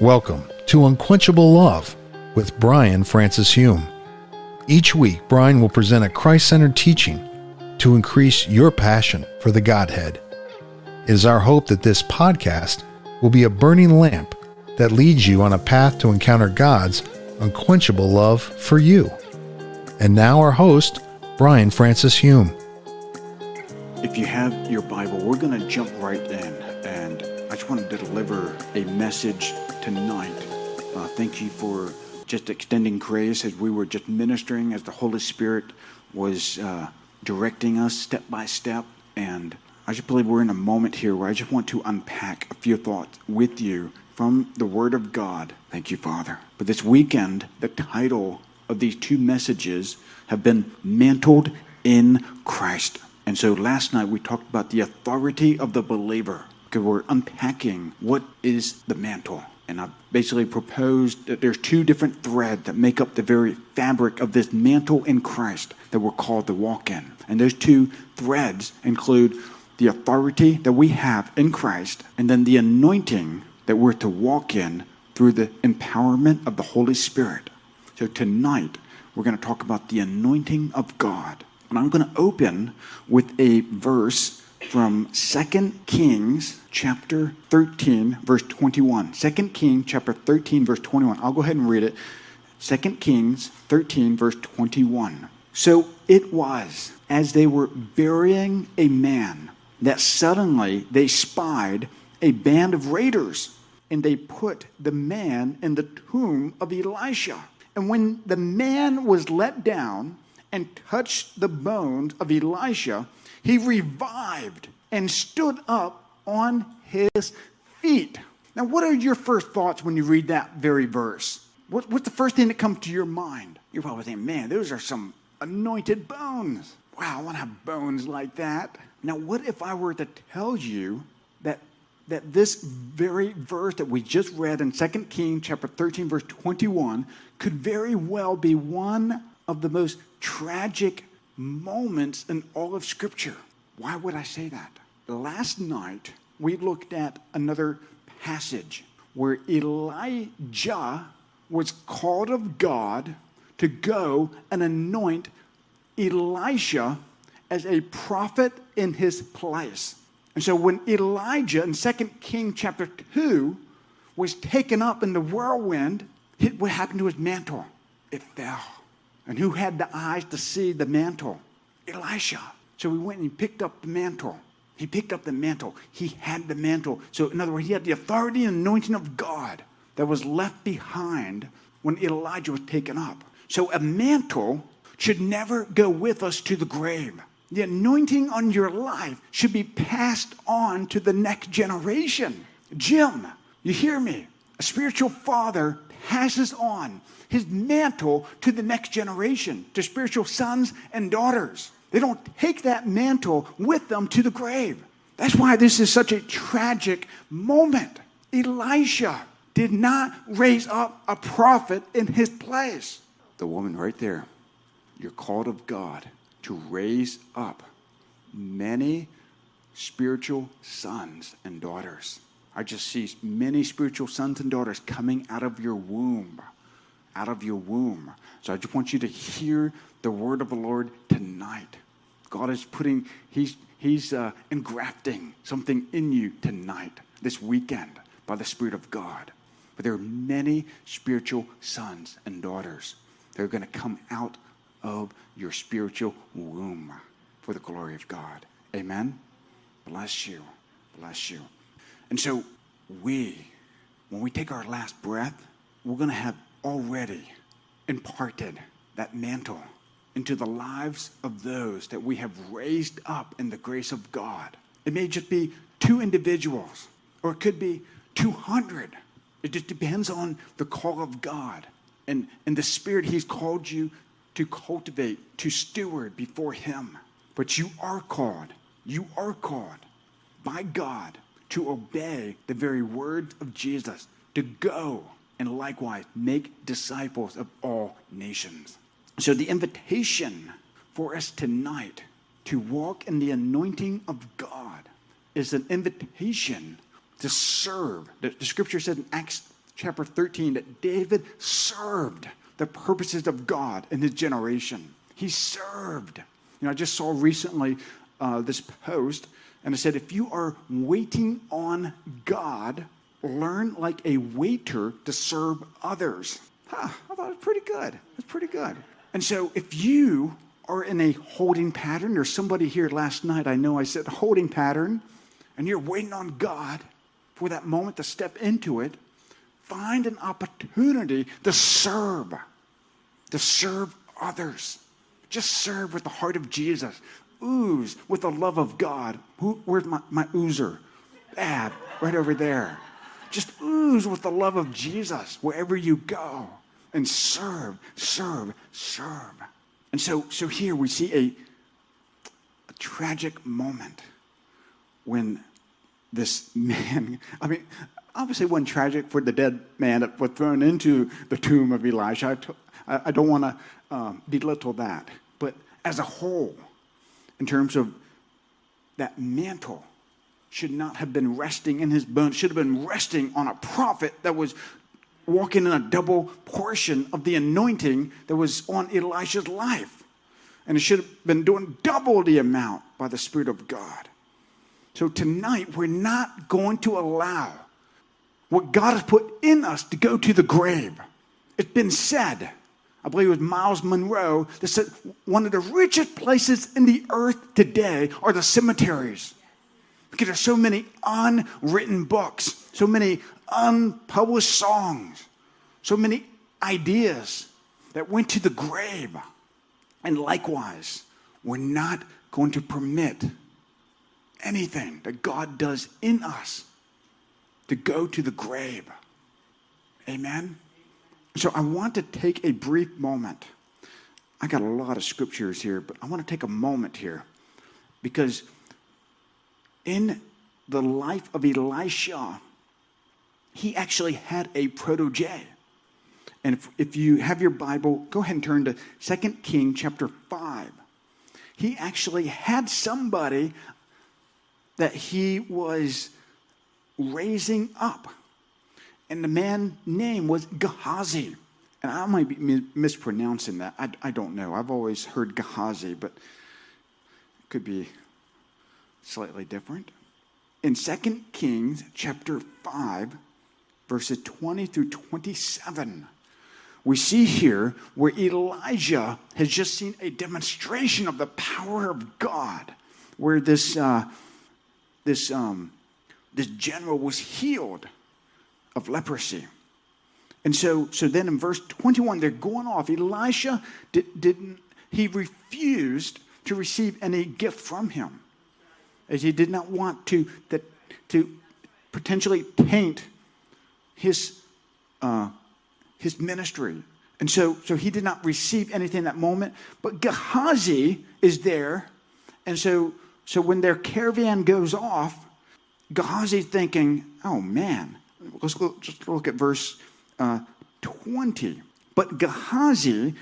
Welcome to Unquenchable Love with Brian Francis Hume. Each week, Brian will present a Christ centered teaching to increase your passion for the Godhead. It is our hope that this podcast will be a burning lamp that leads you on a path to encounter God's unquenchable love for you. And now, our host, Brian Francis Hume. If you have your Bible, we're going to jump right in. And I just wanted to deliver a message tonight. Uh, thank you for just extending grace as we were just ministering, as the Holy Spirit was uh, directing us step by step. And I just believe we're in a moment here where I just want to unpack a few thoughts with you from the Word of God. Thank you, Father. But this weekend, the title of these two messages have been Mantled in Christ. And so last night we talked about the authority of the believer because we're unpacking what is the mantle. And I basically proposed that there's two different threads that make up the very fabric of this mantle in Christ that we're called to walk in. And those two threads include the authority that we have in Christ and then the anointing that we're to walk in through the empowerment of the Holy Spirit. So tonight, we're going to talk about the anointing of God. And I'm going to open with a verse from 2 Kings chapter 13 verse 21. 2 Kings chapter 13 verse 21. I'll go ahead and read it. 2 Kings 13 verse 21. So it was as they were burying a man that suddenly they spied a band of raiders and they put the man in the tomb of Elisha. And when the man was let down and touched the bones of Elisha, he revived and stood up on his feet. Now, what are your first thoughts when you read that very verse? What, what's the first thing that comes to your mind? You're probably thinking, man, those are some anointed bones. Wow, I want to have bones like that. Now, what if I were to tell you that, that this very verse that we just read in 2 Kings chapter 13, verse 21, could very well be one of the most tragic moments in all of Scripture. Why would I say that? Last night, we looked at another passage where Elijah was called of God to go and anoint Elisha as a prophet in his place. And so when Elijah in 2 King chapter 2 was taken up in the whirlwind, what happened to his mantle? It fell. And who had the eyes to see the mantle? Elisha. So he went and he picked up the mantle. He picked up the mantle. He had the mantle. So, in other words, he had the authority and anointing of God that was left behind when Elijah was taken up. So, a mantle should never go with us to the grave. The anointing on your life should be passed on to the next generation. Jim, you hear me? A spiritual father passes on his mantle to the next generation, to spiritual sons and daughters. They don't take that mantle with them to the grave. That's why this is such a tragic moment. Elisha did not raise up a prophet in his place. The woman right there, you're called of God to raise up many spiritual sons and daughters. I just see many spiritual sons and daughters coming out of your womb, out of your womb. So I just want you to hear the word of the Lord tonight. God is putting, He's, he's uh, engrafting something in you tonight, this weekend, by the Spirit of God. But there are many spiritual sons and daughters that are going to come out of your spiritual womb for the glory of God. Amen? Bless you. Bless you. And so, we, when we take our last breath, we're going to have already imparted that mantle into the lives of those that we have raised up in the grace of God. It may just be two individuals, or it could be 200. It just depends on the call of God and, and the spirit He's called you to cultivate, to steward before Him. But you are called, you are called by God to obey the very words of Jesus, to go and likewise make disciples of all nations. So, the invitation for us tonight to walk in the anointing of God is an invitation to serve. The, the scripture said in Acts chapter 13 that David served the purposes of God in his generation. He served. You know, I just saw recently uh, this post, and I said, if you are waiting on God, learn like a waiter to serve others. Huh, I thought it was pretty good. It's pretty good. And so if you are in a holding pattern, there's somebody here last night, I know I said holding pattern, and you're waiting on God for that moment to step into it, find an opportunity to serve, to serve others. Just serve with the heart of Jesus. Ooze with the love of God. Who, where's my, my oozer? Bad, right over there. Just ooze with the love of Jesus wherever you go and serve, serve, serve. And so, so here we see a, a tragic moment when this man, I mean, obviously it wasn't tragic for the dead man that was thrown into the tomb of Elijah. I, I don't want to um, belittle that. But as a whole, in terms of that mantle, should not have been resting in his bones, should have been resting on a prophet that was walking in a double portion of the anointing that was on Elisha's life. And it should have been doing double the amount by the Spirit of God. So tonight, we're not going to allow what God has put in us to go to the grave. It's been said, I believe it was Myles Munroe, that said one of the richest places in the earth today are the cemeteries. Because there's so many unwritten books, so many unpublished songs, so many ideas that went to the grave. And likewise, we're not going to permit anything that God does in us to go to the grave. Amen? So I want to take a brief moment. I got a lot of scriptures here, but I want to take a moment here because in the life of Elisha, he actually had a protege. And if, if you have your Bible, go ahead and turn to 2 King chapter 5. He actually had somebody that he was raising up. And the man's name was Gehazi. And I might be mispronouncing that. I, I don't know. I've always heard Gehazi, but it could be slightly different. In 2 Kings chapter 5, verses 20 through 27, we see here where Elijah has just seen a demonstration of the power of God, where this, uh, this, um, this general was healed of leprosy. And so, so then in verse 21, they're going off. Elisha did, didn't, he refused to receive any gift from him as he did not want to, that, to potentially taint his, uh, his ministry. And so, so he did not receive anything that moment. But Gehazi is there. And so, so when their caravan goes off, Gehazi thinking, oh man, let's look, just look at verse uh, 20. But Gehazi,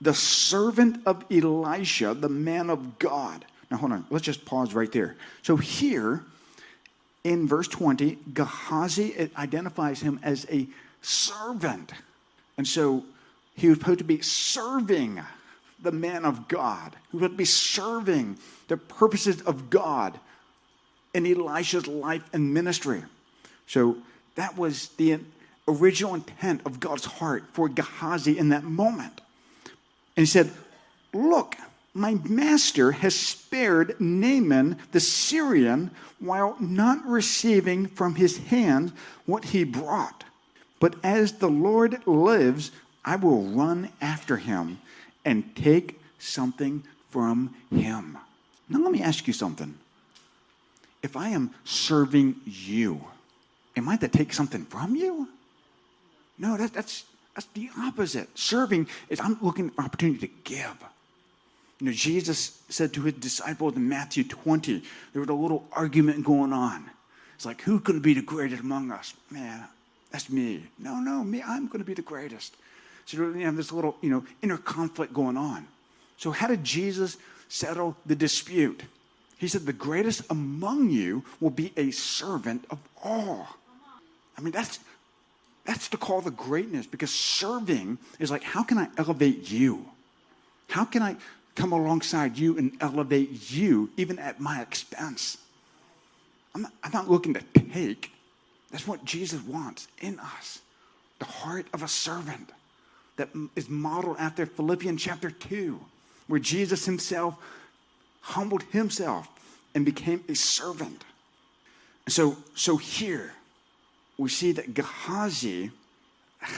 the servant of Elisha, the man of God, now, hold on. Let's just pause right there. So, here in verse 20, Gehazi identifies him as a servant. And so, he was supposed to be serving the man of God, who would be serving the purposes of God in Elisha's life and ministry. So, that was the original intent of God's heart for Gehazi in that moment. And he said, Look, my master has spared Naaman the Syrian while not receiving from his hand what he brought. But as the Lord lives, I will run after him and take something from him. Now, let me ask you something. If I am serving you, am I to take something from you? No, that, that's, that's the opposite. Serving is I'm looking for opportunity to give. You know, Jesus said to his disciples in Matthew 20, there was a little argument going on. It's like, who could be the greatest among us? Man, that's me. No, no, me, I'm going to be the greatest. So you have this little, you know, inner conflict going on. So how did Jesus settle the dispute? He said, the greatest among you will be a servant of all. I mean, that's, that's the call to greatness because serving is like, how can I elevate you? How can I come alongside you and elevate you even at my expense? I'm not, I'm not looking to take. That's what Jesus wants in us the heart of a servant that is modeled after Philippians chapter 2, where Jesus himself humbled himself and became a servant. So, so here we see that Gehazi,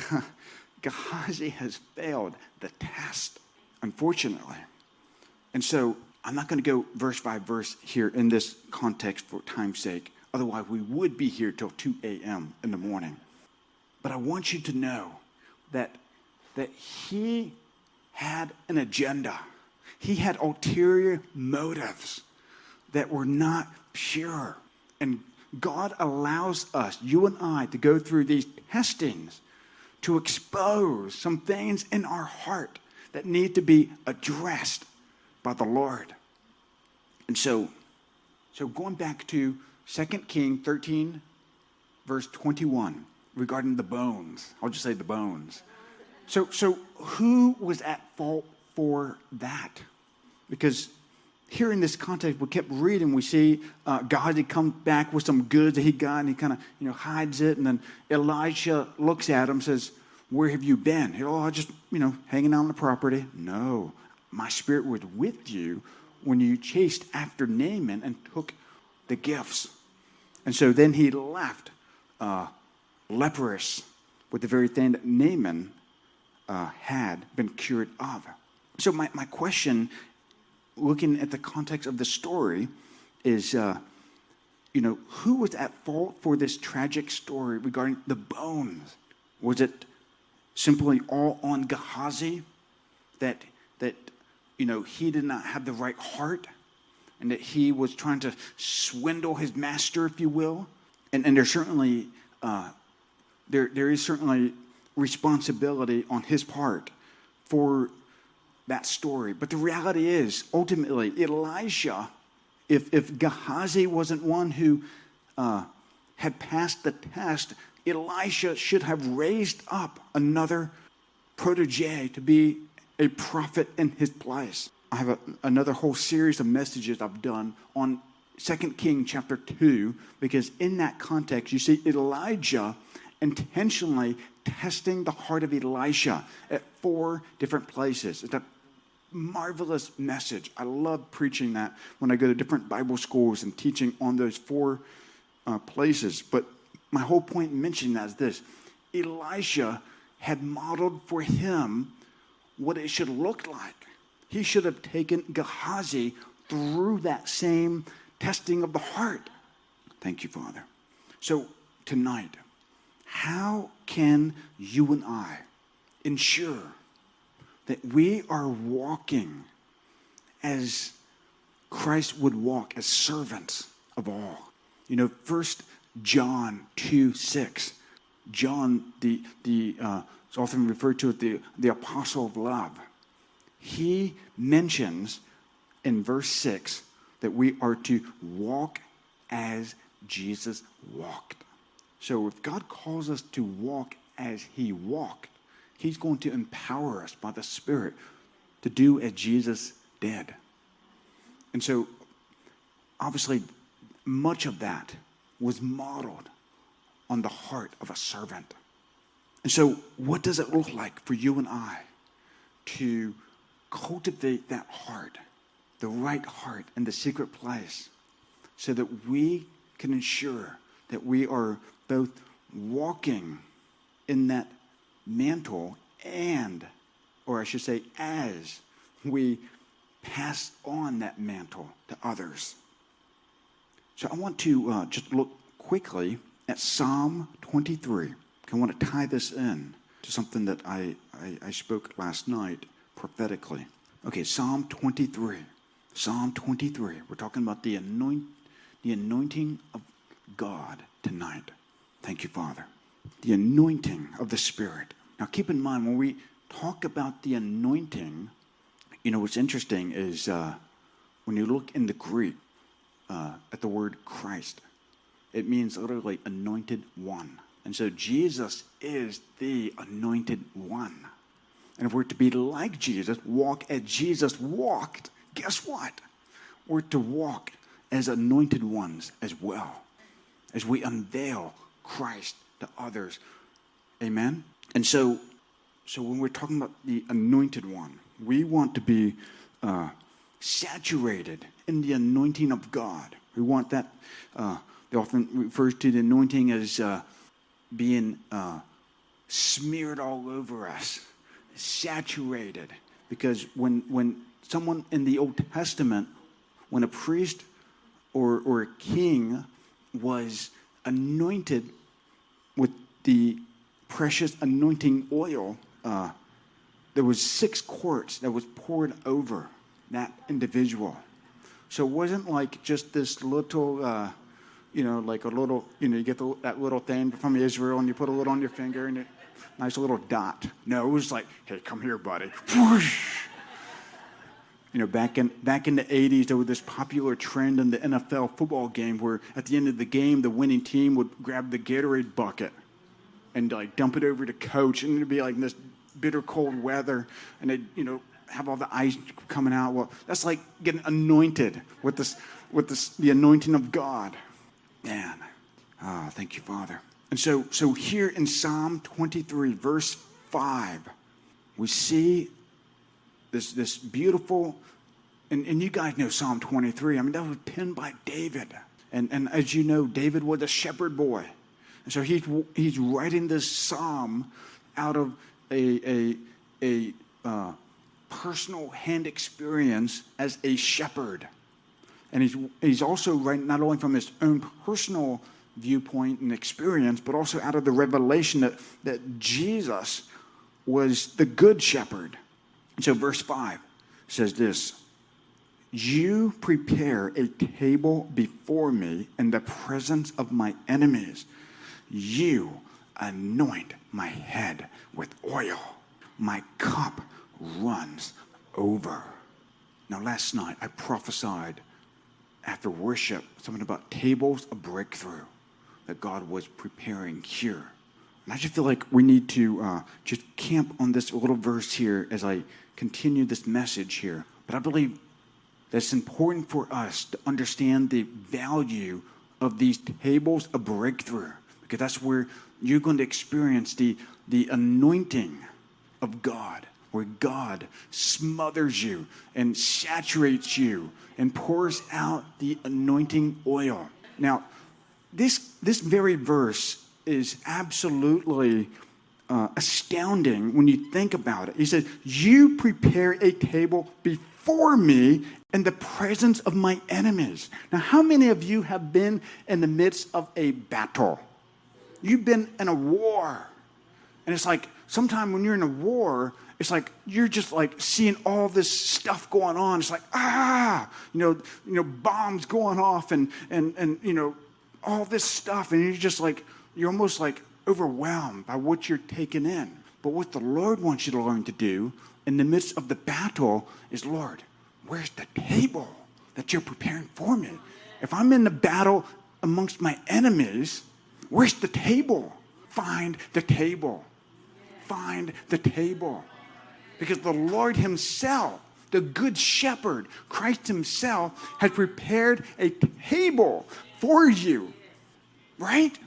Gehazi has failed the test, unfortunately. And so I'm not going to go verse by verse here in this context for time's sake. Otherwise, we would be here till 2 a.m. in the morning. But I want you to know that, that he had an agenda. He had ulterior motives that were not pure. And God allows us, you and I, to go through these testings to expose some things in our heart that need to be addressed by the Lord. And so, so going back to 2 King 13, verse 21, regarding the bones. I'll just say the bones. So, so who was at fault for that? Because here in this context, we kept reading, we see uh, God had come back with some goods that he got, and he kind of you know hides it, and then Elijah looks at him, says, "Where have you been?" He, oh, just you know hanging out on the property. No, my spirit was with you when you chased after Naaman and took the gifts. And so then he left uh, leprous with the very thing that Naaman uh, had been cured of. So, my, my question, looking at the context of the story, is uh, you know, who was at fault for this tragic story regarding the bones? Was it simply all on Gehazi that, that you know, he did not have the right heart and that he was trying to swindle his master, if you will. And, and there's certainly, uh, there, there is certainly responsibility on his part for that story. But the reality is, ultimately, Elijah, if, if Gehazi wasn't one who uh, had passed the test, Elisha should have raised up another protege to be a prophet in his place. I have a, another whole series of messages I've done on Second King chapter 2, because in that context, you see Elijah intentionally testing the heart of Elisha at four different places. It's marvelous message. I love preaching that when I go to different Bible schools and teaching on those four uh, places. But my whole point in mentioning that is this Elisha had modeled for him what it should look like. He should have taken Gehazi through that same testing of the heart. Thank you, Father. So, tonight, how can you and I ensure that we are walking as Christ would walk as servants of all? You know, first John 2 6. John, the, the uh, it's often referred to as the, the apostle of love. He mentions in verse 6 that we are to walk as Jesus walked. So if God calls us to walk as he walked, he's going to empower us by the Spirit to do as Jesus did. And so, obviously, much of that was modeled on the heart of a servant. And so, what does it look like for you and I to cultivate that heart, the right heart in the secret place, so that we can ensure that we are both walking in that mantle and, or I should say, as we pass on that mantle to others. So I want to uh, just look quickly at Psalm 23. I want to tie this in to something that I, I, I spoke last night prophetically. Okay, Psalm 23. Psalm 23. We're talking about the, anoint, the anointing of God tonight. Thank you, Father. The anointing of the Spirit. Now, keep in mind, when we talk about the anointing, you know, what's interesting is uh, when you look in the Greek uh, at the word Christ, it means literally anointed one. And so Jesus is the anointed one. And if we're to be like Jesus, walk as Jesus walked, guess what? We're to walk as anointed ones as well, as we unveil Christ to others. Amen? And so, so when we're talking about the anointed one, we want to be uh, saturated in the anointing of God. We want that. Uh, they often refers to the anointing as uh, being uh, smeared all over us, saturated. Because when, when someone in the Old Testament, when a priest or, or a king was anointed with the precious anointing oil, uh, there was six quarts that was poured over that individual. So it wasn't like just this little, uh, you know, like a little, you know, you get the, that little thing from Israel and you put a little on your finger and it, nice little dot. No, it was like, hey, come here, buddy. You know, back in back in the '80s, there was this popular trend in the NFL football game where, at the end of the game, the winning team would grab the Gatorade bucket and like dump it over to coach, and it'd be like this bitter cold weather, and they'd you know have all the ice coming out. Well, that's like getting anointed with this with this the anointing of God. Man, ah, oh, thank you, Father. And so, so here in Psalm 23, verse 5, we see this, this beautiful, and, and you guys know Psalm 23. I mean, that was penned by David. And, and as you know, David was a shepherd boy. And so he's, he's writing this psalm out of a, a, a uh, personal hand experience as a shepherd. And he's, he's also writing not only from his own personal viewpoint and experience, but also out of the revelation that, that Jesus was the good shepherd. And so, verse 5 says this You prepare a table before me in the presence of my enemies. You anoint my head with oil. My cup runs over. Now, last night I prophesied after worship something about tables of breakthrough that God was preparing here. And I just feel like we need to uh, just camp on this little verse here as I continue this message here. But I believe that it's important for us to understand the value of these tables of breakthrough because that's where you're going to experience the, the anointing of God, where God smothers you and saturates you and pours out the anointing oil. Now, this, this very verse is absolutely uh, astounding when you think about it. He says, You prepare a table before me in the presence of my enemies. Now, how many of you have been in the midst of a battle? You've been in a war. And it's like, sometimes when you're in a war, it's like you're just like seeing all this stuff going on. It's like, ah, you know, you know, bombs going off and and and you know, all this stuff, and you're just like, you're almost like overwhelmed by what you're taking in. But what the Lord wants you to learn to do in the midst of the battle is, Lord, where's the table that you're preparing for me? If I'm in the battle amongst my enemies, where's the table? Find the table. Find the table. Because the Lord Himself, the Good Shepherd, Christ Himself, has prepared a table for you. Right?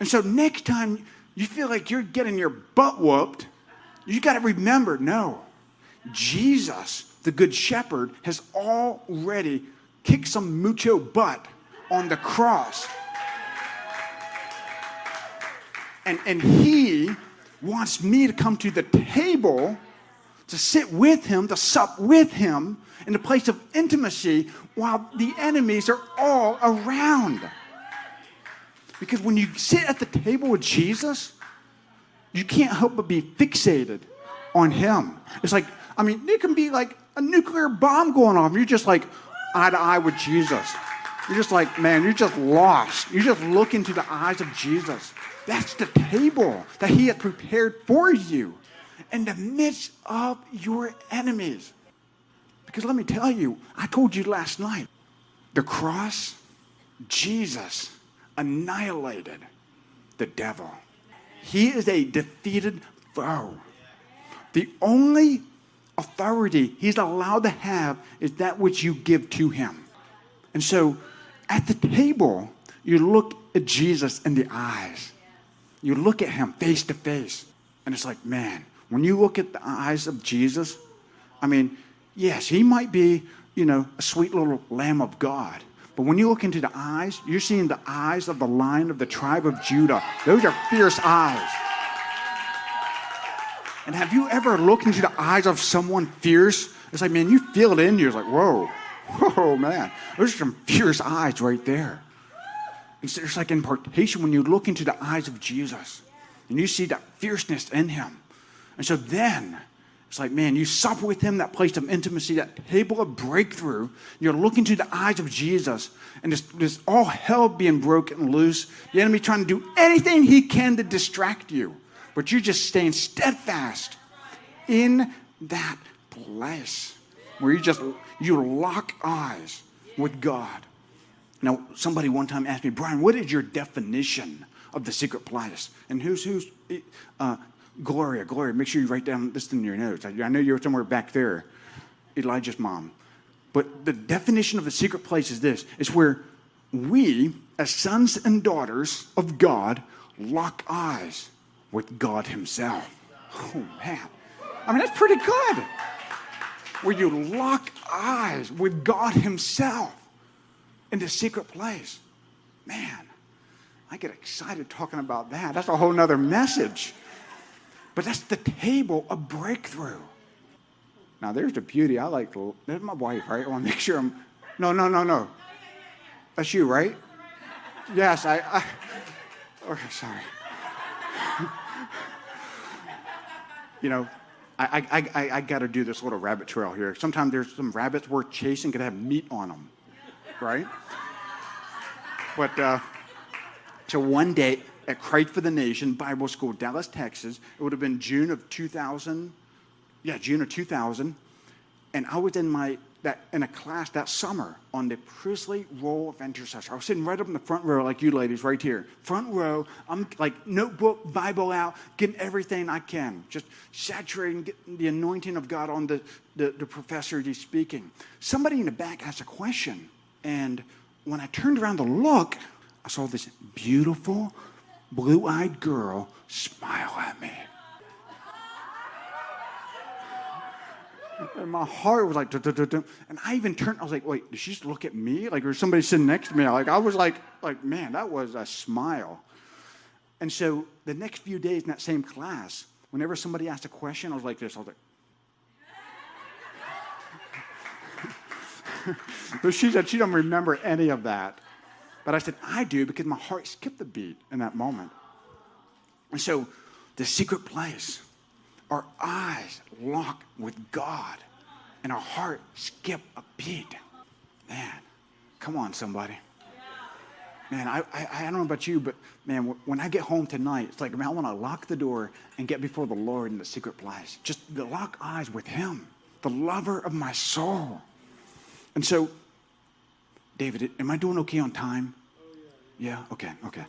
And so next time you feel like you're getting your butt whooped, you got to remember no, Jesus, the Good Shepherd, has already kicked some mucho butt on the cross. And, and he wants me to come to the table to sit with him, to sup with him in a place of intimacy while the enemies are all around. Because when you sit at the table with Jesus, you can't help but be fixated on him. It's like, I mean, it can be like a nuclear bomb going off. You're just like eye to eye with Jesus. You're just like, man, you're just lost. You just look into the eyes of Jesus. That's the table that he had prepared for you in the midst of your enemies. Because let me tell you, I told you last night, the cross, Jesus annihilated the devil. He is a defeated foe. The only authority he's allowed to have is that which you give to him. And so at the table, you look at Jesus in the eyes. You look at him face to face. And it's like, man, when you look at the eyes of Jesus, I mean, yes, he might be, you know, a sweet little lamb of God. But when you look into the eyes, you're seeing the eyes of the lion of the tribe of Judah. Those are fierce eyes. And have you ever looked into the eyes of someone fierce? It's like, man, you feel it in you. It's like, whoa, whoa, man. Those are some fierce eyes right there. It's, it's like impartation when you look into the eyes of Jesus and you see that fierceness in him. And so then, it's like, man, you sup with him, that place of intimacy, that table of breakthrough. You're looking to the eyes of Jesus, and there's, there's all hell being broken loose. The enemy trying to do anything he can to distract you, but you're just staying steadfast in that place where you just you lock eyes with God. Now, somebody one time asked me, Brian, what is your definition of the secret place? And who's who's uh, Gloria, Gloria, make sure you write down this in your notes. I, I know you're somewhere back there, Elijah's mom. But the definition of the secret place is this it's where we, as sons and daughters of God, lock eyes with God Himself. Oh, man. I mean, that's pretty good. Where you lock eyes with God Himself in the secret place. Man, I get excited talking about that. That's a whole nother message. But that's the table of breakthrough. Now, there's the beauty. I like there's my wife, right? I want to make sure I'm, no, no, no, no. That's you, right? Yes, I, I okay, sorry. you know, I, I, I, I got to do this little rabbit trail here. Sometimes there's some rabbits worth chasing could have meat on them, right? But, uh, one day, at Christ for the Nation Bible School, Dallas, Texas. It would have been June of 2000. Yeah, June of 2000. And I was in my that in a class that summer on the priestly role of intercessor. I was sitting right up in the front row, like you ladies, right here. Front row. I'm like notebook, Bible out, getting everything I can, just saturating the anointing of God on the, the, the professor he's speaking. Somebody in the back asked a question, and when I turned around to look, I saw this beautiful blue eyed girl smile at me. And my heart was like, and I even turned. I was like, "Wait, did she just look at me? Like, or somebody sitting next to me? Like, I was like, like, man, that was a smile." And so the next few days in that same class, whenever somebody asked a question, I was like this. I was like, but she said she don't remember any of that. But I said, I do because my heart skipped a beat in that moment. And so, the secret place, our eyes lock with God, and our heart skip a beat. Man, come on, somebody. Man, I, I, I don't know about you, but man, when I get home tonight, it's like, man, I want to lock the door and get before the Lord in the secret place. Just lock eyes with Him, the lover of my soul. And so David, am I doing okay on time? Yeah, okay, okay.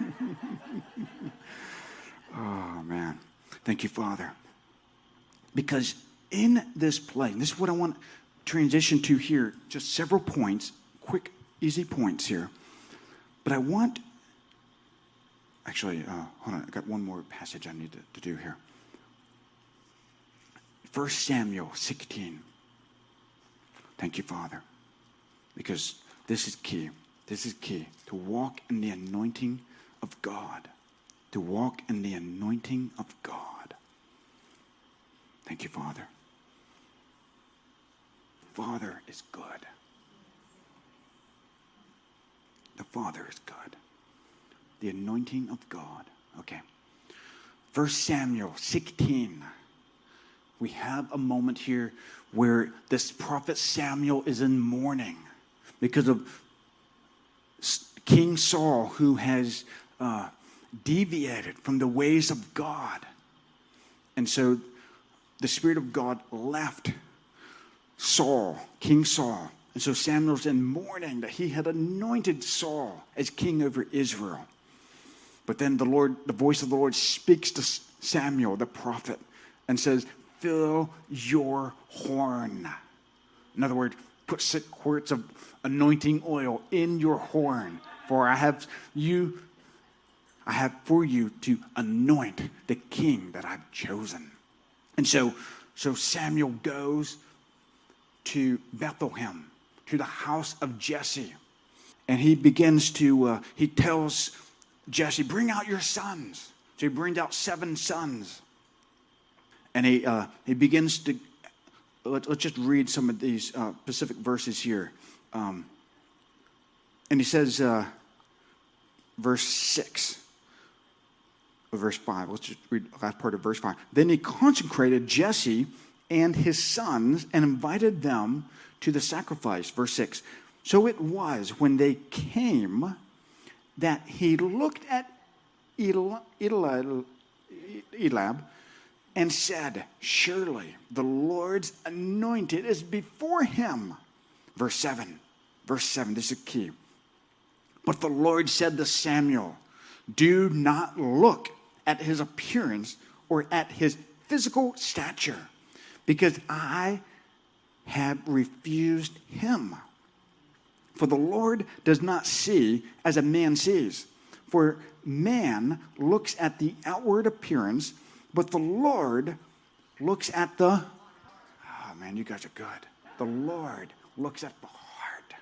oh, man. Thank you, Father. Because in this play, this is what I want to transition to here, just several points, quick, easy points here. But I want, actually, uh, hold on, I got one more passage I need to, to do here. 1 Samuel 16. Thank you, Father. Because this is key. This is key. To walk in the anointing of God. To walk in the anointing of God. Thank you, Father. Father is good. The Father is good. The anointing of God. Okay. First Samuel 16 we have a moment here where this prophet Samuel is in mourning because of King Saul, who has uh, deviated from the ways of God. And so the Spirit of God left Saul, King Saul. And so Samuel's in mourning that he had anointed Saul as king over Israel. But then the Lord, the voice of the Lord speaks to Samuel, the prophet, and says, Fill your horn. In other words, put six quarts of anointing oil in your horn, for I have you, I have for you to anoint the king that I've chosen. And so, so Samuel goes to Bethlehem, to the house of Jesse, and he begins to, uh, he tells Jesse, bring out your sons. So he brings out seven sons. And he, uh, he begins to, let, us just read some of these uh, specific verses here. Um, and he says, uh, verse 6 verse 5. Let's just read the last part of verse 5. Then he consecrated Jesse and his sons and invited them to the sacrifice. Verse 6. So it was when they came that he looked at Eliab and said, Surely the Lord's anointed is before him. Verse 7. Verse 7, this is key. But the Lord said to Samuel, Do not look at his appearance or at his physical stature, because I have refused him. For the Lord does not see as a man sees. For man looks at the outward appearance, but the Lord looks at the. Oh man, you guys are good. The Lord looks at the heart.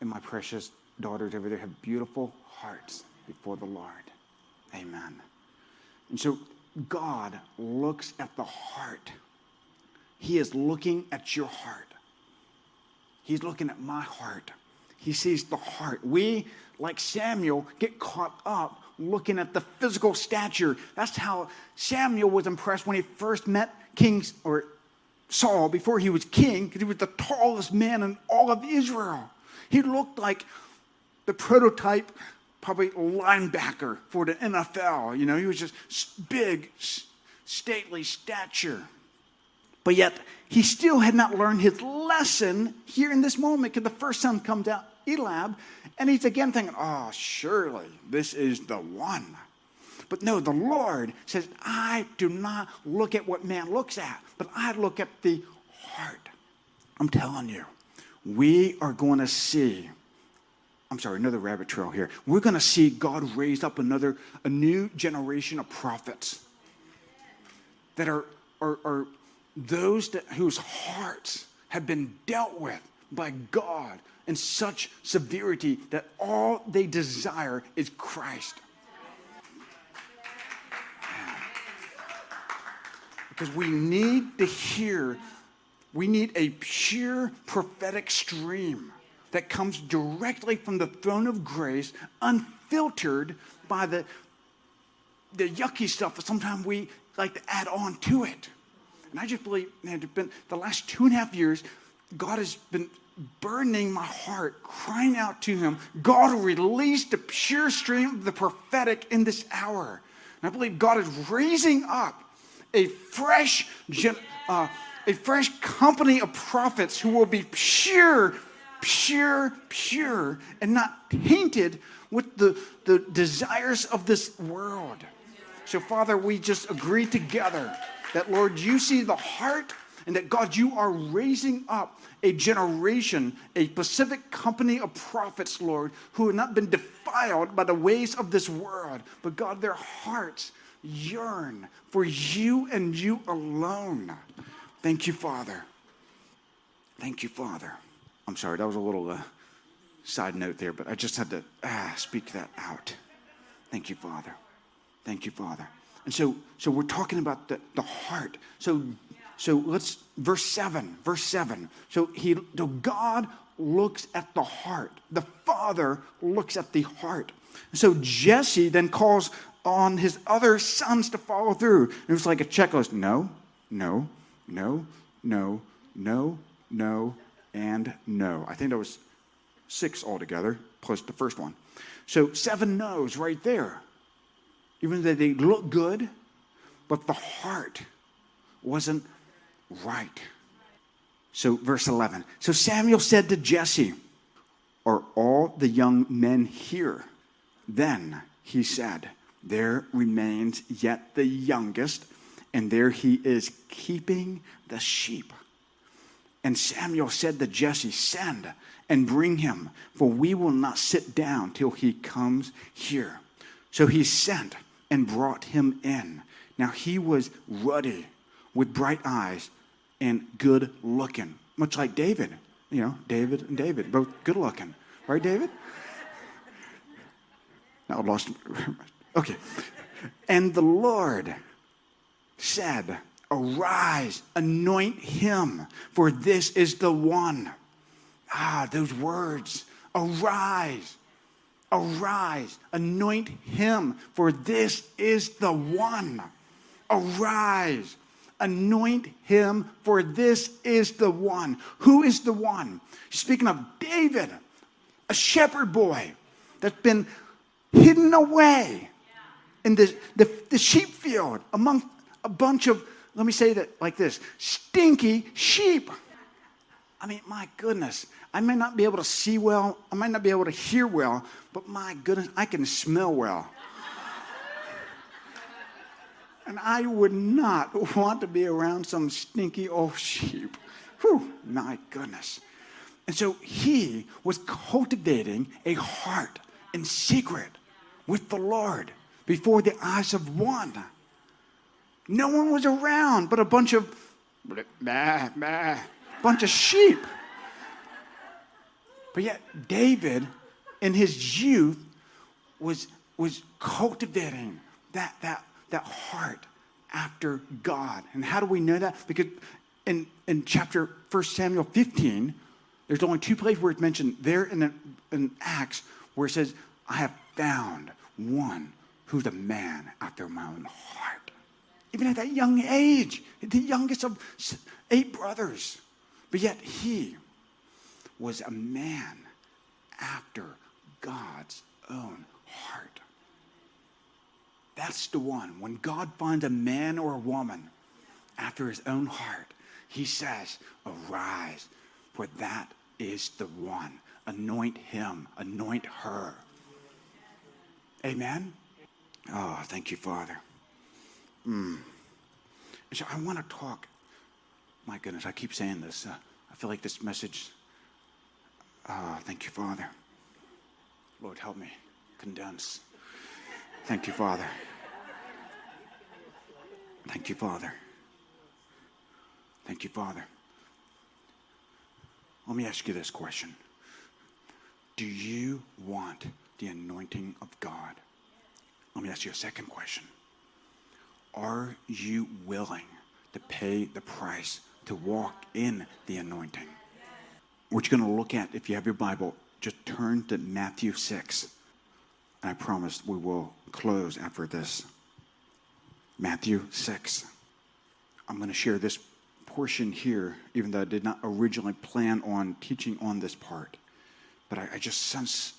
And my precious daughters over there have beautiful hearts before the Lord. Amen. And so God looks at the heart. He is looking at your heart. He's looking at my heart. He sees the heart. We, like Samuel, get caught up looking at the physical stature. That's how Samuel was impressed when he first met King or Saul before he was king, because he was the tallest man in all of Israel. He looked like the prototype, probably linebacker for the NFL. You know, he was just big, stately stature. But yet, he still had not learned his lesson here in this moment because the first son comes out, Eliab, and he's again thinking, oh, surely this is the one. But no, the Lord says, I do not look at what man looks at, but I look at the heart. I'm telling you, we are going to see. I'm sorry, another rabbit trail here. We're going to see God raise up another, a new generation of prophets that are, are, are those that, whose hearts have been dealt with by God in such severity that all they desire is Christ. Because we need to hear, we need a pure prophetic stream that comes directly from the throne of grace, unfiltered by the, the yucky stuff that sometimes we like to add on to it. And I just believe, man, it's been the last two and a half years, God has been burning my heart, crying out to Him. God release the pure stream of the prophetic in this hour. And I believe God is raising up a fresh, uh, a fresh company of prophets who will be pure, pure, pure, and not tainted with the, the desires of this world. So, Father, we just agree together that, Lord, you see the heart and that, God, you are raising up a generation, a specific company of prophets, Lord, who have not been defiled by the ways of this world, but, God, their hearts yearn for you and you alone. Thank you, Father. Thank you, Father. I'm sorry, that was a little uh, side note there, but I just had to ah, speak that out. Thank you, Father. Thank you, Father. And so, so we're talking about the, the heart. So, so let's verse seven. Verse seven. So he, so God looks at the heart. The Father looks at the heart. So Jesse then calls on his other sons to follow through. It was like a checklist. No, no, no, no, no, no, and no. I think there was six altogether, plus the first one. So seven no's right there even though they look good, but the heart wasn't right. So, verse 11. So Samuel said to Jesse, Are all the young men here? Then he said, There remains yet the youngest, and there he is keeping the sheep. And Samuel said to Jesse, Send and bring him, for we will not sit down till he comes here. So he sent and brought him in. Now he was ruddy, with bright eyes, and good looking, much like David. You know, David and David, both good looking. Right, David? Now I lost. Okay. And the Lord said, Arise, anoint him, for this is the one. Ah, those words. Arise, arise, anoint him, for this is the one. Arise, anoint him, for this is the one. Who is the one? Speaking of David, a shepherd boy that's been hidden away in the, the, the sheep field among a bunch of, let me say that like this stinky sheep. I mean, my goodness. I may not be able to see well, I might not be able to hear well, but my goodness, I can smell well. And I would not want to be around some stinky old sheep. Whew, my goodness. And so he was cultivating a heart in secret with the Lord before the eyes of one. No one was around but a bunch of bah, bah, bunch of sheep. But yet David in his youth was, was cultivating that, that, that heart after God. And how do we know that? Because in, in chapter 1 Samuel 15, there's only two places where it's mentioned there in, the, in Acts where it says, I have found one who's a man after my own heart. Even at that young age, the youngest of eight brothers. But yet he was a man after God's own heart. That's the one. When God finds a man or a woman after his own heart, he says, Arise, for that is the one. Anoint him, anoint her. Amen? Oh, thank you, Father. Mm. So I want to talk. My goodness, I keep saying this. Uh, I feel like this message. Oh, thank you, Father. Lord, help me condense. Thank you, Father. Thank you, Father. Thank you, Father. Let me ask you this question Do you want the anointing of God? Let me ask you a second question Are you willing to pay the price to walk in the anointing? What you're going to look at, if you have your Bible, just turn to Matthew 6. And I promise we will close after this. Matthew 6. I'm going to share this portion here, even though I did not originally plan on teaching on this part. But I, I just sense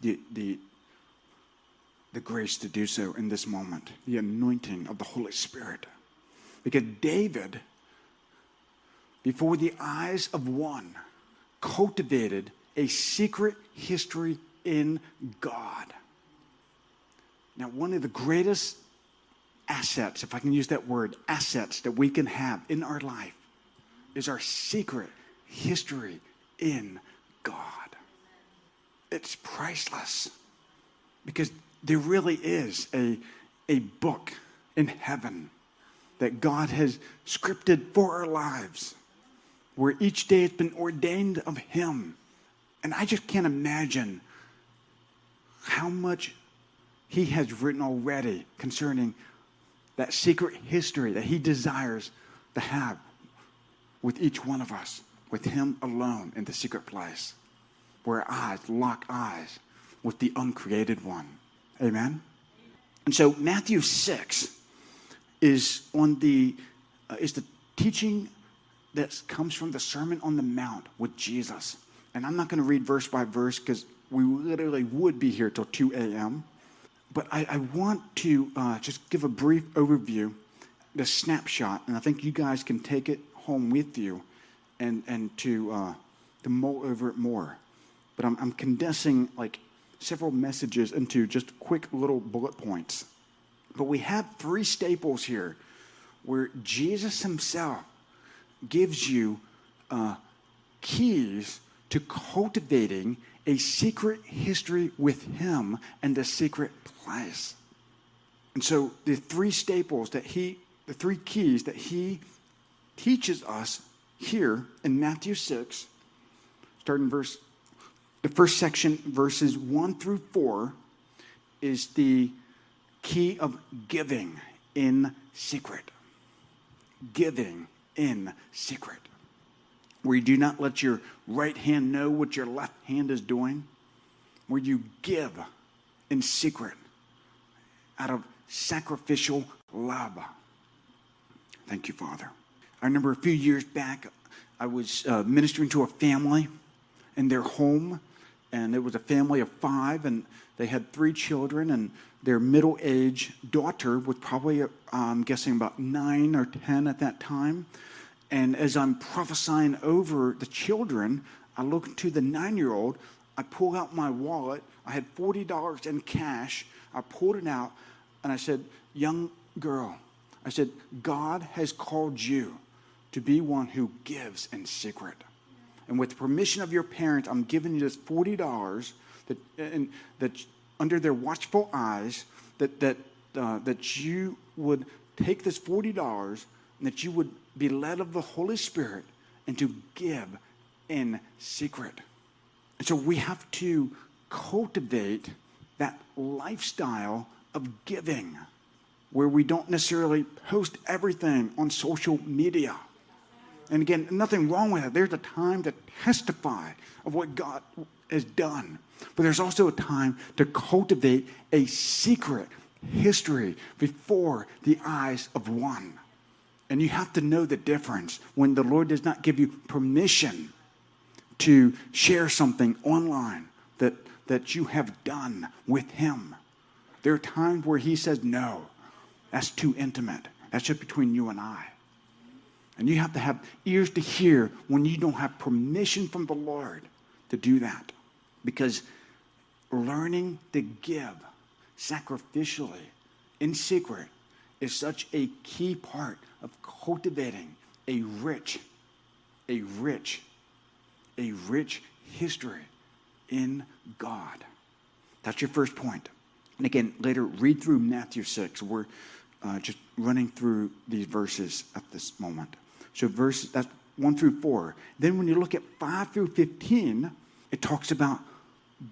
the, the, the grace to do so in this moment, the anointing of the Holy Spirit. Because David, before the eyes of one, cultivated a secret history in God. Now, one of the greatest assets, if I can use that word, assets that we can have in our life is our secret history in God. It's priceless because there really is a, a book in heaven that God has scripted for our lives where each day has been ordained of Him. And I just can't imagine how much He has written already concerning that secret history that He desires to have with each one of us, with Him alone in the secret place, where eyes lock eyes with the uncreated one. Amen? And so Matthew 6 is on the uh, is the teaching that comes from the Sermon on the Mount with Jesus. And I'm not going to read verse by verse because we literally would be here till 2 a.m. But I, I want to uh, just give a brief overview, the snapshot, and I think you guys can take it home with you and, and to, uh, to mull over it more. But I'm, I'm condensing like several messages into just quick little bullet points. But we have three staples here where Jesus himself gives you uh, keys to cultivating a secret history with him and a secret place. And so the three staples that he, the three keys that he teaches us here in Matthew 6, starting verse, the first section, verses 1 through 4, is the key of giving in secret. Giving in secret. Where you do not let your right hand know what your left hand is doing. Where you give in secret out of sacrificial love. Thank you, Father. I remember a few years back, I was uh, ministering to a family in their home, and it was a family of five, and they had three children, and their middle aged daughter was probably, I'm guessing, about nine or 10 at that time. And as I'm prophesying over the children, I look to the nine year old, I pull out my wallet, I had $40 in cash, I pulled it out, and I said, Young girl, I said, God has called you to be one who gives in secret. And with the permission of your parents, I'm giving you this $40 that, and, that under their watchful eyes, that, that, uh, that you would take this $40 and that you would be led of the Holy Spirit and to give in secret. And so we have to cultivate that lifestyle of giving where we don't necessarily post everything on social media. And again, nothing wrong with it. There's a time to testify of what God has done. But there's also a time to cultivate a secret history before the eyes of one. And you have to know the difference when the Lord does not give you permission to share something online that, that you have done with Him. There are times where He says, No, that's too intimate. That's just between you and I. And you have to have ears to hear when you don't have permission from the Lord to do that. Because learning to give sacrificially in secret is such a key part of cultivating a rich, a rich, a rich history in God. That's your first point. And again, later, read through Matthew 6. We're uh, just running through these verses at this moment. So, verse that's 1 through 4. Then, when you look at 5 through 15, it talks about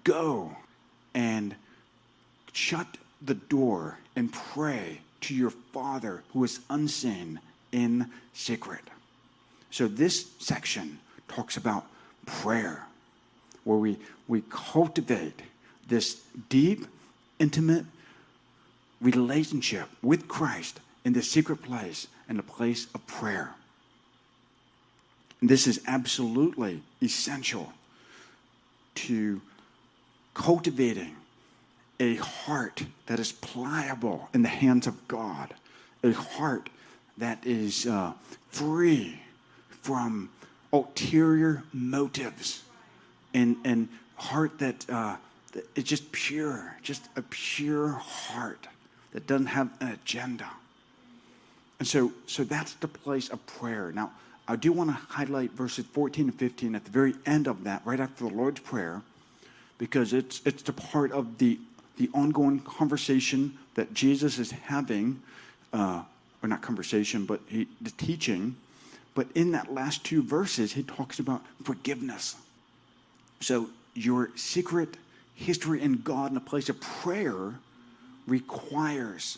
go and shut the door and pray to your Father who is unseen in secret. So, this section talks about prayer, where we, we cultivate this deep, intimate relationship with Christ in the secret place and the place of prayer. This is absolutely essential to cultivating a heart that is pliable in the hands of God, a heart that is uh, free from ulterior motives, and and heart that, uh, just pure, just a pure heart that doesn't have an agenda. And so, so that's the place of prayer. Now, I do want to highlight verses 14 and 15 at the very end of that, right after the Lord's Prayer, because it's, it's the part of the, the ongoing conversation that Jesus is having, uh, or not conversation, but he, the teaching. But in that last two verses, he talks about forgiveness. So your secret history in God in a place of prayer requires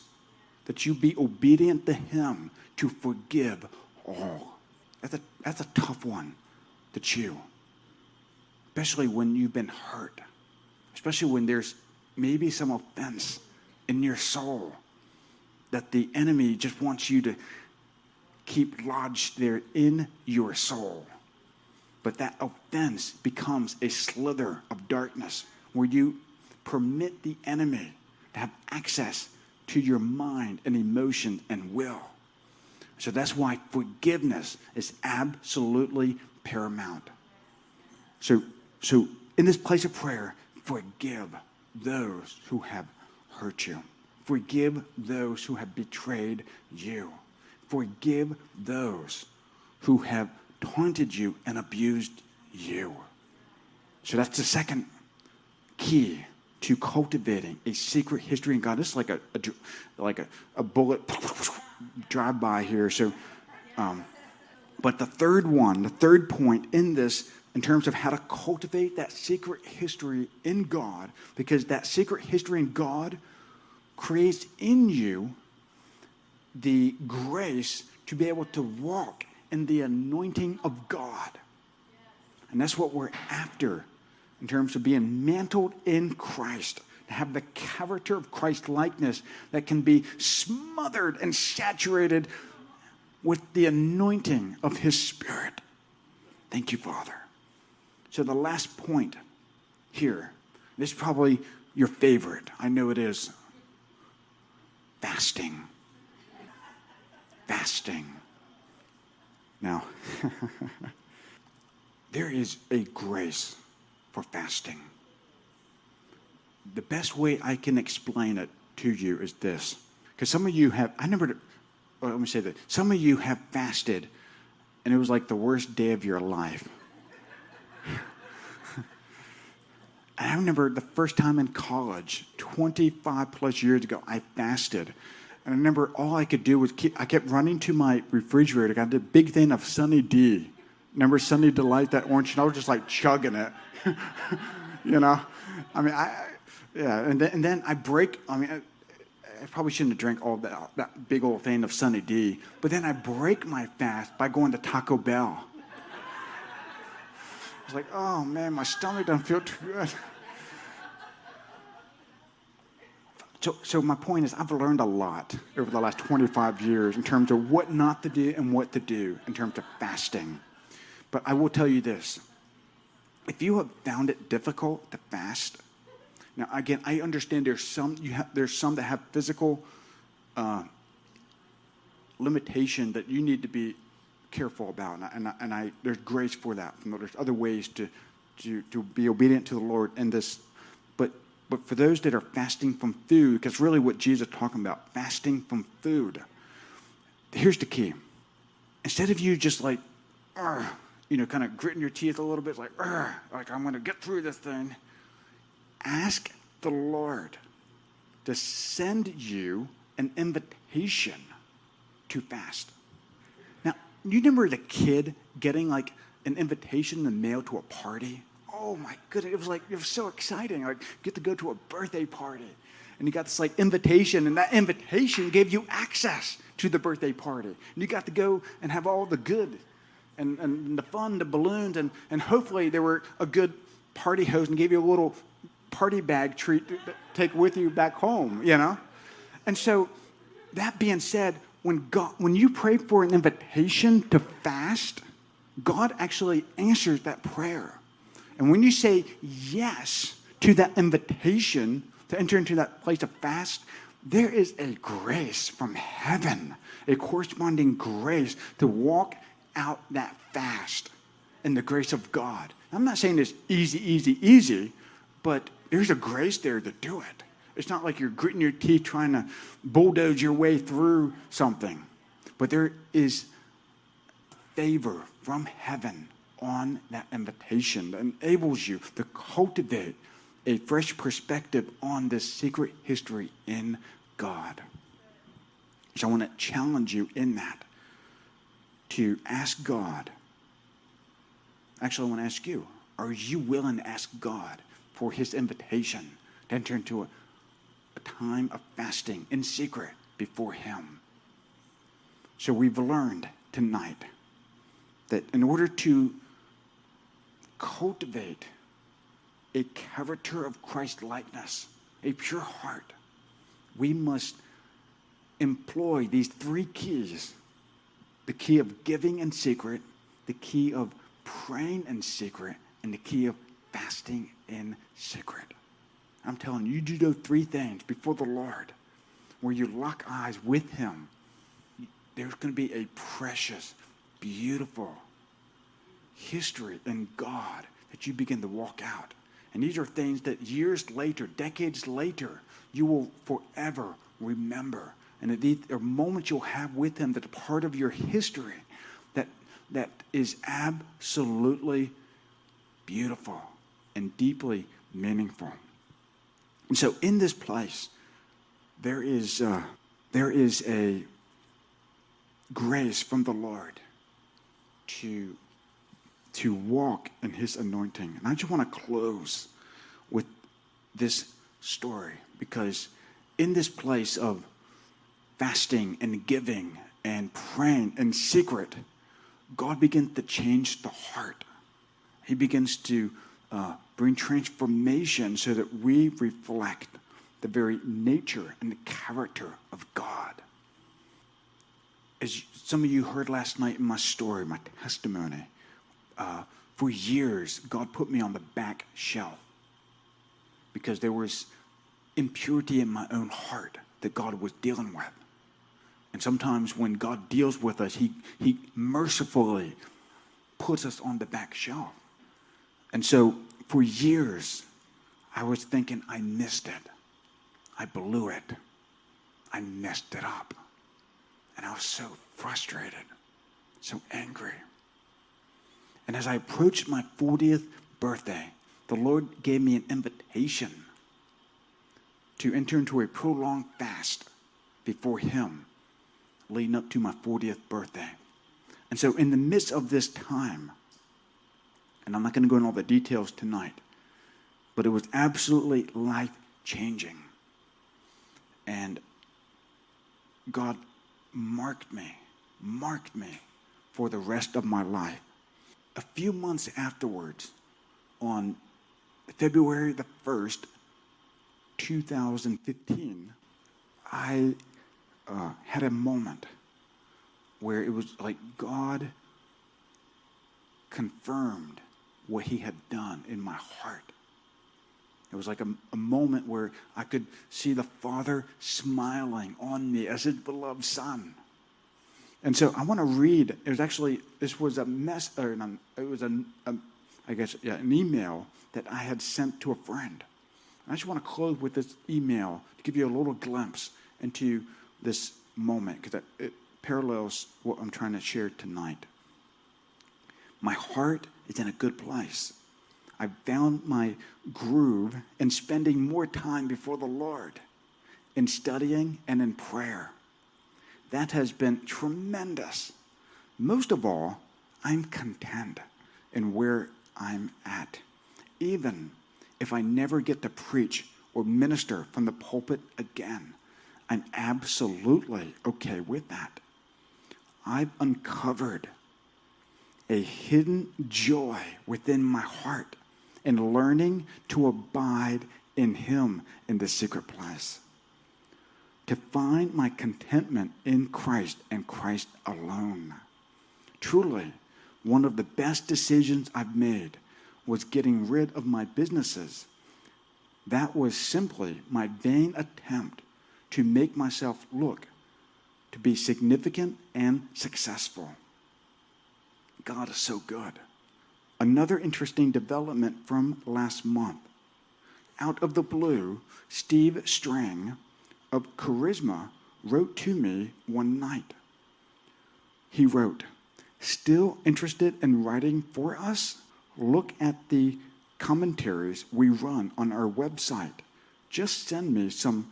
that you be obedient to Him to forgive all. That's a, that's a tough one to chew, especially when you've been hurt, especially when there's maybe some offense in your soul that the enemy just wants you to keep lodged there in your soul. But that offense becomes a slither of darkness where you permit the enemy to have access to your mind and emotion and will. So that's why forgiveness is absolutely paramount. So, so in this place of prayer, forgive. Those who have hurt you. Forgive those who have betrayed you. Forgive those who have taunted you and abused you. So that's the second key to cultivating a secret history in God. This is like a, a like a, a bullet drive by here. So, um, but the third one, the third point in this, in terms of how to cultivate that secret history in God, because that secret history in God creates in you the grace to be able to walk in the anointing of God. And that's what we're after in terms of being mantled in Christ, to have the character of Christ likeness that can be smothered and saturated with the anointing of His Spirit. Thank you, Father. So, the last point here, this is probably your favorite. I know it is fasting. Fasting. Now, there is a grace for fasting. The best way I can explain it to you is this. Because some of you have, I never, well, let me say that. Some of you have fasted and it was like the worst day of your life. I remember the first time in college, 25 plus years ago, I fasted. And I remember all I could do was keep, I kept running to my refrigerator. I got a big thing of Sunny D. Remember Sunny Delight, that orange? And I was just like chugging it. you know, I mean, I yeah, and then, and then I break. I mean, I, I probably shouldn't have drank all that that big old thing of Sunny D, but then I break my fast by going to Taco Bell. I was like, oh man, my stomach doesn't feel too good. So, so my point is, I've learned a lot over the last 25 years in terms of what not to do and what to do in terms of fasting. But I will tell you this if you have found it difficult to fast, now again, I understand there's some you have there's some that have physical uh, limitation that you need to be careful about, and I, and I, and I there's grace for that. There's other ways to to to be obedient to the Lord in this, but but for those that are fasting from food, because really what Jesus is talking about, fasting from food. Here's the key: instead of you just like you know, kind of gritting your teeth a little bit, like, like I'm going to get through this thing. Ask the Lord to send you an invitation to fast. You remember the kid getting like an invitation in the mail to a party? Oh my goodness, it was like, it was so exciting. Like, get to go to a birthday party. And you got this like invitation, and that invitation gave you access to the birthday party. And you got to go and have all the good and, and the fun, the balloons, and, and hopefully there were a good party host and gave you a little party bag treat to take with you back home, you know? And so, that being said, when, God, when you pray for an invitation to fast, God actually answers that prayer. And when you say yes to that invitation to enter into that place of fast, there is a grace from heaven, a corresponding grace to walk out that fast in the grace of God. I'm not saying it's easy, easy, easy, but there's a grace there to do it. It's not like you're gritting your teeth trying to bulldoze your way through something, but there is favor from heaven on that invitation that enables you to cultivate a fresh perspective on this secret history in God. So I want to challenge you in that to ask God. Actually, I want to ask you are you willing to ask God for his invitation to enter into a, a time of fasting in secret before him? So we've learned tonight that in order to cultivate a character of Christ likeness, a pure heart, we must employ these three keys the key of giving in secret, the key of praying in secret, and the key of fasting in secret. I'm telling you, you do those three things before the Lord, where you lock eyes with Him. There's going to be a precious, beautiful history in God that you begin to walk out. And these are things that years later, decades later, you will forever remember. And these are moments you'll have with him that are part of your history that, that is absolutely beautiful and deeply meaningful. And so in this place, there is, uh, there is a grace from the Lord to, to walk in his anointing. And I just want to close with this story because in this place of fasting and giving and praying in secret, God begins to change the heart. He begins to uh, bring transformation so that we reflect the very nature and the character of God. As some of you heard last night in my story, my testimony, uh, for years, God put me on the back shelf because there was impurity in my own heart that God was dealing with. And sometimes when God deals with us, He, he mercifully puts us on the back shelf. And so for years, I was thinking I missed it. I blew it. I messed it up. And I was so frustrated, so angry. And as I approached my 40th birthday, the Lord gave me an invitation to enter into a prolonged fast before Him leading up to my 40th birthday. And so, in the midst of this time, and I'm not going to go into all the details tonight, but it was absolutely life changing. And God marked me, marked me for the rest of my life. A few months afterwards, on February the 1st, 2015, I uh, had a moment where it was like God confirmed what He had done in my heart. It was like a, a, moment where I could see the Father smiling on me as His beloved Son. And so I want to read. It was actually this was a mess, or it was a, a, I guess, yeah, an email that I had sent to a friend. And I just want to close with this email to give you a little glimpse into this moment because it parallels what I'm trying to share tonight. My heart is in a good place. I've found my groove in spending more time before the Lord, in studying and in prayer. That has been tremendous. Most of all, I'm content in where I'm at, even if I never get to preach or minister from the pulpit again. I'm absolutely okay with that. I've uncovered a hidden joy within my heart in learning to abide in Him in the secret place. To find my contentment in Christ and Christ alone. Truly, one of the best decisions I've made was getting rid of my businesses. That was simply my vain attempt to make myself look to be significant and successful. God is so good. Another interesting development from last month. Out of the blue, Steve Strang of Charisma wrote to me one night. He wrote, Still interested in writing for us? Look at the commentaries we run on our website. Just send me some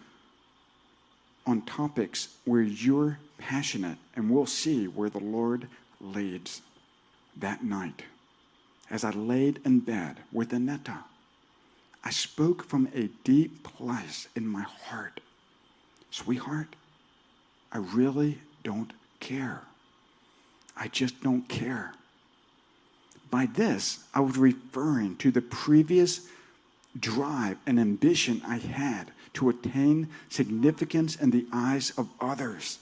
on topics where you're passionate, and we'll see where the Lord leads. That night, as I laid in bed with Annetta, I spoke from a deep place in my heart. Sweetheart, I really don't care. I just don't care. By this, I was referring to the previous drive and ambition I had to attain significance in the eyes of others.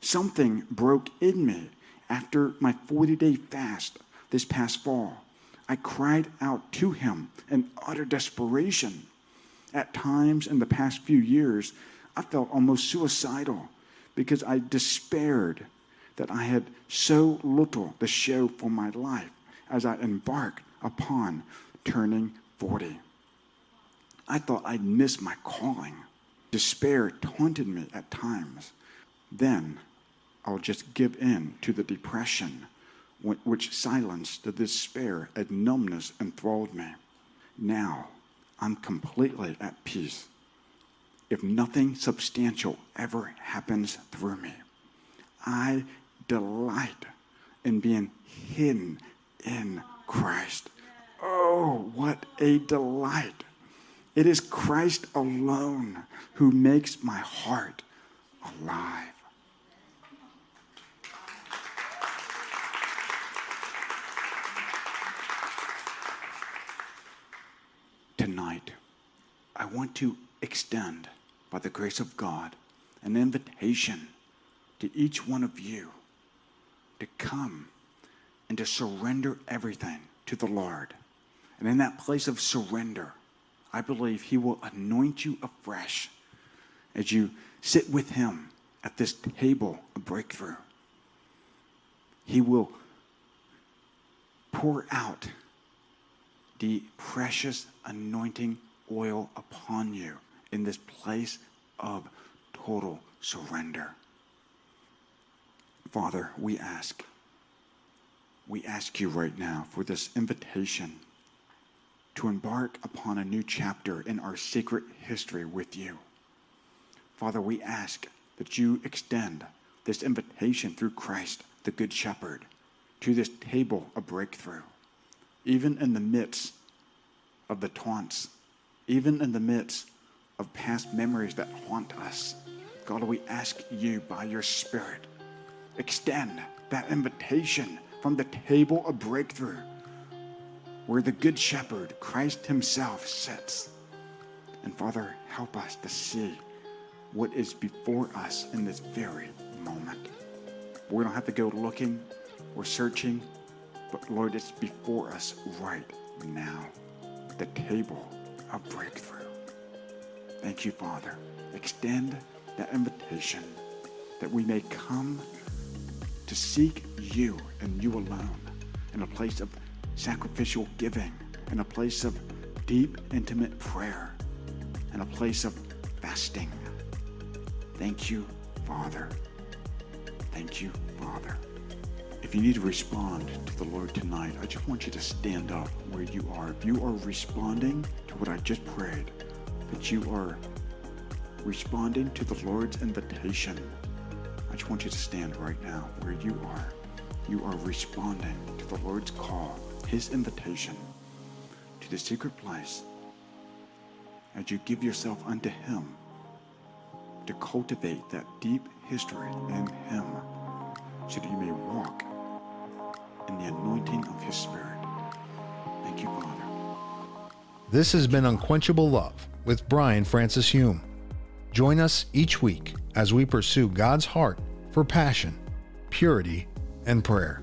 Something broke in me after my 40 day fast this past fall. I cried out to him in utter desperation. At times in the past few years, I felt almost suicidal because I despaired that I had so little to show for my life as I embarked upon turning 40. I thought I'd missed my calling. Despair taunted me at times. Then I'll just give in to the depression which silenced the despair and numbness enthralled me. Now I'm completely at peace. If nothing substantial ever happens through me, I delight in being hidden in Christ. Oh, what a delight! It is Christ alone who makes my heart alive. Tonight, I want to extend, by the grace of God, an invitation to each one of you to come and to surrender everything to the Lord. And in that place of surrender, I believe He will anoint you afresh as you sit with Him at this table of breakthrough. He will pour out the precious anointing oil upon you in this place of total surrender. Father, we ask, we ask you right now for this invitation to embark upon a new chapter in our secret history with you. Father, we ask that you extend this invitation through Christ, the Good Shepherd, to this table of breakthrough, even in the midst of the taunts, even in the midst of past memories that haunt us. God, we ask you by your Spirit, extend that invitation from the table of breakthrough where the Good Shepherd, Christ Himself, sits. And Father, help us to see what is before us in this very moment. We don't have to go looking or searching, but Lord, it's before us right now the table of breakthrough. Thank you, Father. Extend that invitation that we may come to seek you and you alone in a place of sacrificial giving, in a place of deep, intimate prayer, in a place of fasting. Thank you, Father. Thank you, Father. If you need to respond to the Lord tonight, I just want you to stand up where you are. If you are responding to what I just prayed, that you are responding to the Lord's invitation, I just want you to stand right now where you are. You are responding to the Lord's call, His invitation to the secret place as you give yourself unto Him to cultivate that deep history in Him so that you may walk in the anointing of His Spirit. Thank you, Father. This has been Unquenchable Love with Brian Francis Hume. Join us each week as we pursue God's heart for passion, purity, and prayer.